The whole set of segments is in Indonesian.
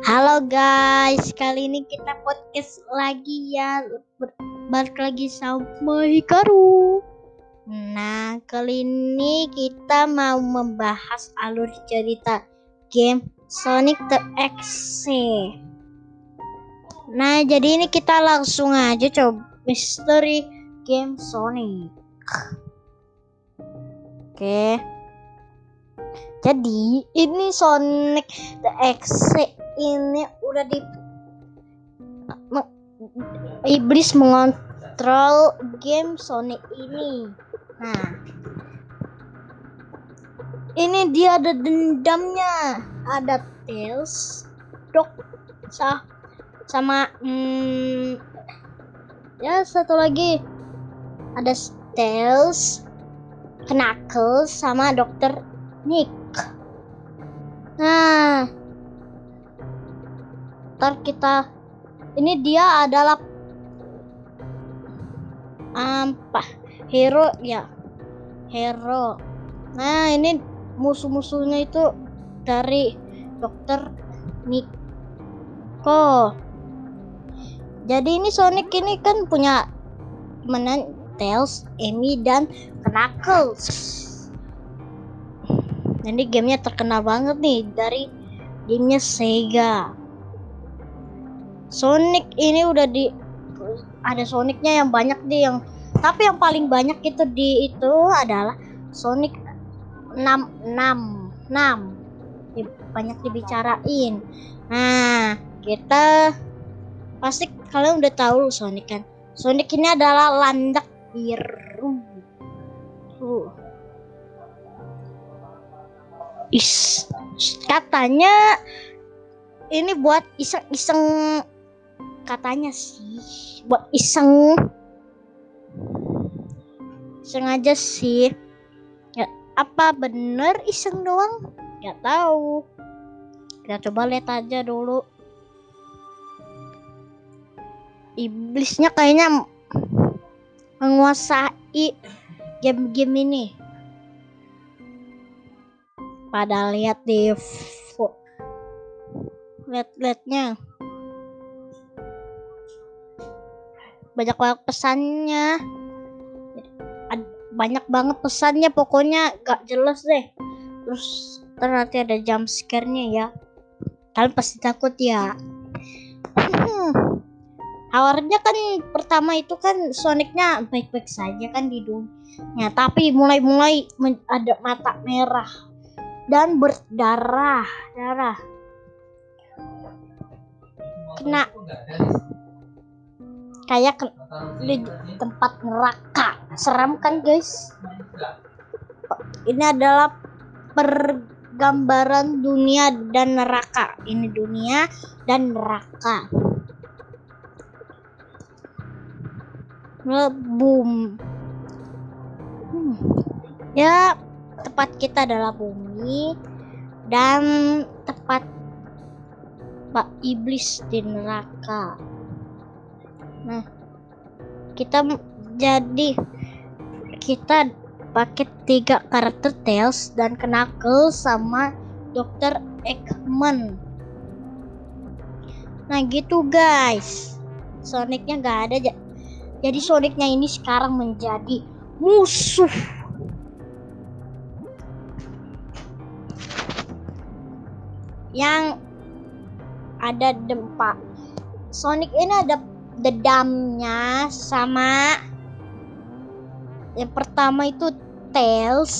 Halo guys, kali ini kita podcast lagi ya. Balik lagi sama Hikaru. Nah, kali ini kita mau membahas alur cerita game Sonic the Exe Nah, jadi ini kita langsung aja coba. Misteri game Sonic. Oke. Jadi ini Sonic the Exe ini udah di iblis mengontrol game Sonic ini. Nah, ini dia ada dendamnya, ada Tails, Dok, sa sama hmm, ya satu lagi ada Tails, Knuckles sama Dokter Nick. Nah, ntar kita ini dia adalah apa hero ya hero. Nah ini musuh-musuhnya itu dari dokter Nico. Jadi ini Sonic ini kan punya temenan Tails, Amy dan Knuckles. Jadi gamenya terkenal banget nih dari gamenya Sega. Sonic ini udah di ada Sonicnya yang banyak deh yang tapi yang paling banyak itu di itu adalah Sonic 6 6 6 Di- banyak dibicarain. Nah, kita pasti kalian udah tahu Sonic kan. Sonic ini adalah landak biru. Tuh. Is katanya ini buat iseng-iseng katanya sih buat iseng. Sengaja sih. Ya apa bener iseng doang? Nggak tahu. Kita coba lihat aja dulu. Iblisnya kayaknya menguasai game-game ini. Pada lihat di lihat-lihatnya banyak banget pesannya. Ad- banyak banget pesannya pokoknya gak jelas deh. Terus nanti ada jump scare-nya ya. Kalian pasti takut ya. Hmm. awalnya kan pertama itu kan Sonicnya baik-baik saja kan di dunia. Tapi mulai-mulai ada mata merah dan berdarah darah. Kena kayak di tempat neraka. Serem kan guys? Ini adalah pergambaran dunia dan neraka. Ini dunia dan neraka. Boom Hmm. ya tempat kita adalah bumi dan tempat Pak Iblis di neraka. Nah, kita jadi kita pakai tiga karakter Tails dan Knuckles sama Dr. Eggman. Nah gitu guys, Sonicnya nggak ada. ja- Jadi Sonicnya ini sekarang menjadi musuh. Yang ada dempa. Sonic ini ada dedamnya sama yang pertama itu Tails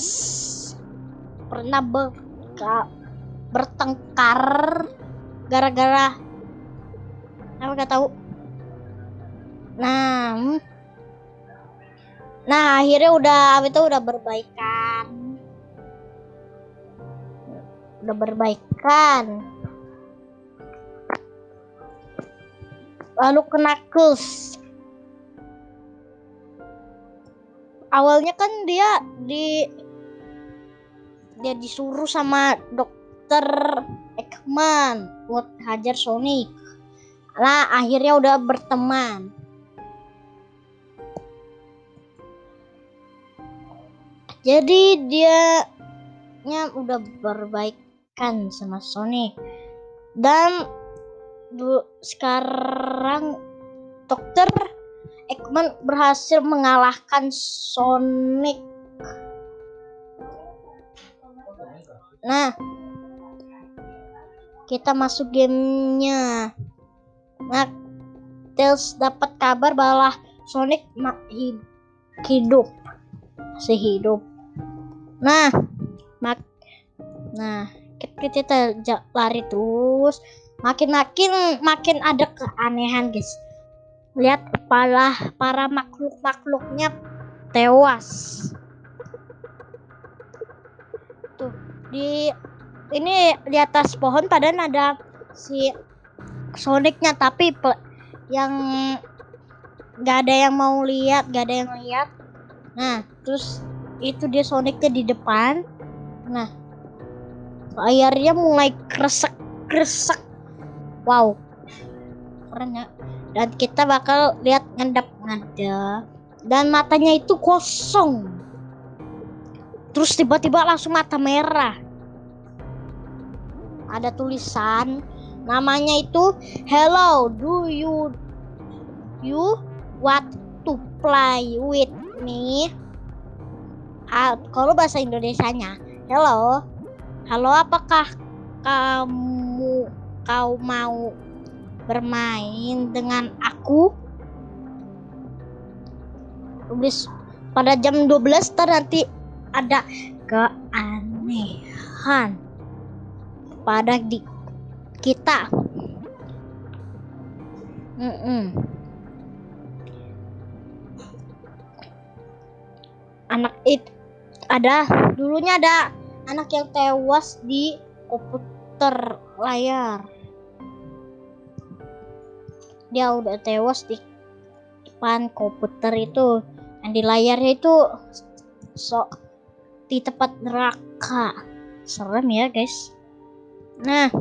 pernah berka, bertengkar gara-gara apa gak tahu. Nah hmm. nah akhirnya udah itu udah berbaikan. Udah berbaikan lalu Knuckles awalnya kan dia di dia disuruh sama dokter Eggman buat hajar Sonic lah akhirnya udah berteman. Jadi dia nya udah berbaikan sama Sonic dan dulu sekarang dokter Eggman berhasil mengalahkan Sonic. Nah kita masuk gamenya. Nah Tails dapat kabar bahwa Sonic hidup. Masih hidup. Nah mak nah kita lari terus makin makin makin ada keanehan guys. Lihat kepala para makhluk makhluknya tewas. Tuh di ini di atas pohon padahal ada si Sonicnya tapi yang nggak ada yang mau lihat nggak ada yang lihat. Nah terus itu dia Sonicnya di depan. Nah layarnya mulai kresek kresek wow. Keren ya. Dan kita bakal lihat ngendap ngendap dan matanya itu kosong. Terus tiba-tiba langsung mata merah. Ada tulisan namanya itu hello do you you want to play with me? Uh, kalau bahasa Indonesia-nya hello halo apakah kamu kau mau bermain dengan aku? Tulis pada jam 12 nanti ada keanehan pada di kita. Mm -mm. anak itu ada dulunya ada anak yang tewas di komputer layar. Dia udah tewas di depan komputer itu. Yang di layarnya itu sok di tempat neraka. Serem ya guys. Nah.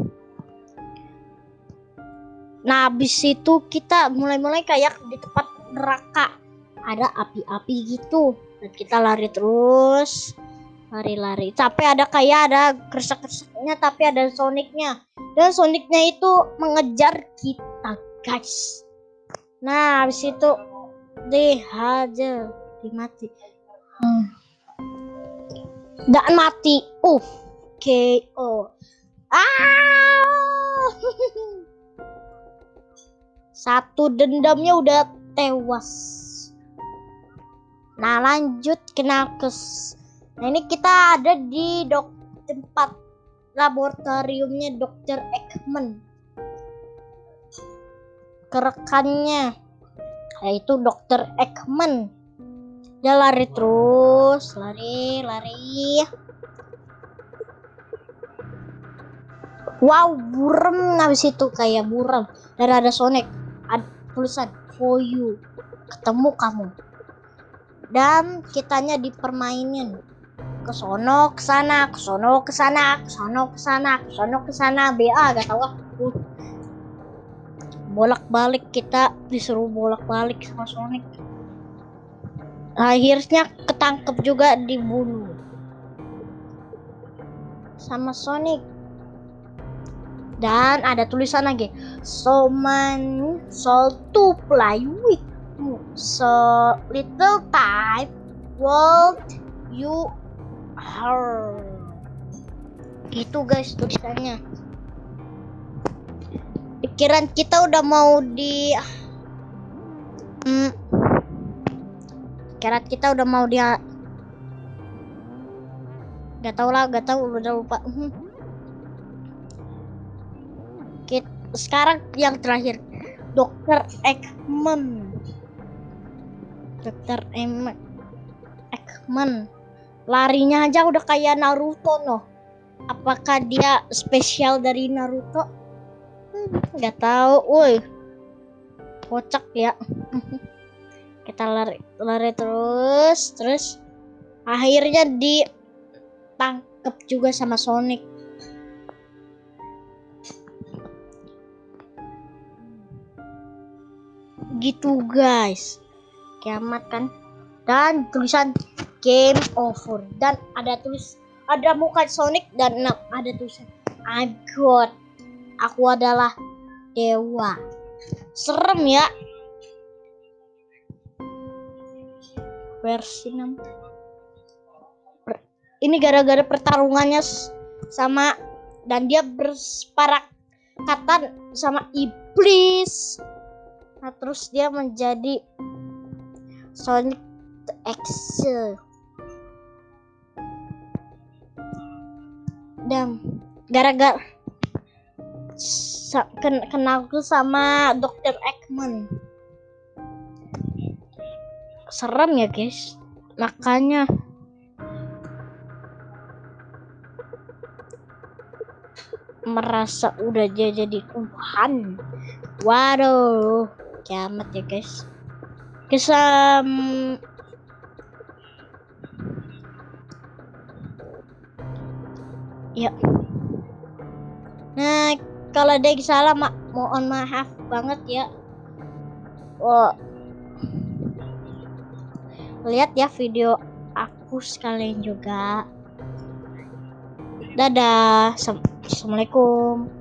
Nah habis itu kita mulai-mulai kayak di tempat neraka. Ada api-api gitu. Dan kita lari terus lari-lari. Tapi ada kayak ada kresek-kreseknya tapi ada sonicnya. Dan sonicnya itu mengejar kita guys. Nah habis itu dihajar dimati. Hmm. dan mati. Uh KO ah! Satu dendamnya udah tewas. Nah lanjut kena kes nah ini kita ada di dok tempat laboratoriumnya dokter Ekman. Kerekannya yaitu dokter Ekman. Dia lari terus lari lari. Wow buram habis itu kayak buram. Dan ada Sonic ada tulisan for you. Ketemu kamu. Dan kitanya dipermainin ke sono ke sana ke sono ke sana ke sono ke sana ke sono ke sana BA gak tau aku bolak-balik kita disuruh bolak-balik sama Sonic. Akhirnya ketangkep juga dibunuh. Sama Sonic. Dan ada tulisan lagi. So man so to play with. So little time world you are gitu guys tulisannya. Pikiran kita udah mau di hmm, pikiran kita udah mau dia gak tau lah gak tau udah lupa. Hmm. Sekarang yang terakhir dokter Ekman. Dokter Ekman larinya aja udah kayak Naruto noh apakah dia spesial dari Naruto? Nggak tahu woi. Kocak ya. Kita lari lari terus terus akhirnya ditangkap juga sama Sonic. Gitu guys. Kiamat kan. Dan tulisan game over. Dan ada tulis ada muka Sonic dan ada tulisan I'm God. Aku adalah dewa. Serem ya. Versi 6 Per- ini gara-gara pertarungannya sama dan dia berseparakatan sama iblis. Nah terus dia menjadi Sonic X dan gara-gara ken kenal sama Dr. Eggman serem ya guys. Makanya. Merasa udah jadi Tuhan. Waduh. Kiamat ya guys. Kesam ya. Nah kalau ada yang salah mak mohon maaf banget ya. Wah. lihat ya video aku sekalian juga. Dadah Assalamualaikum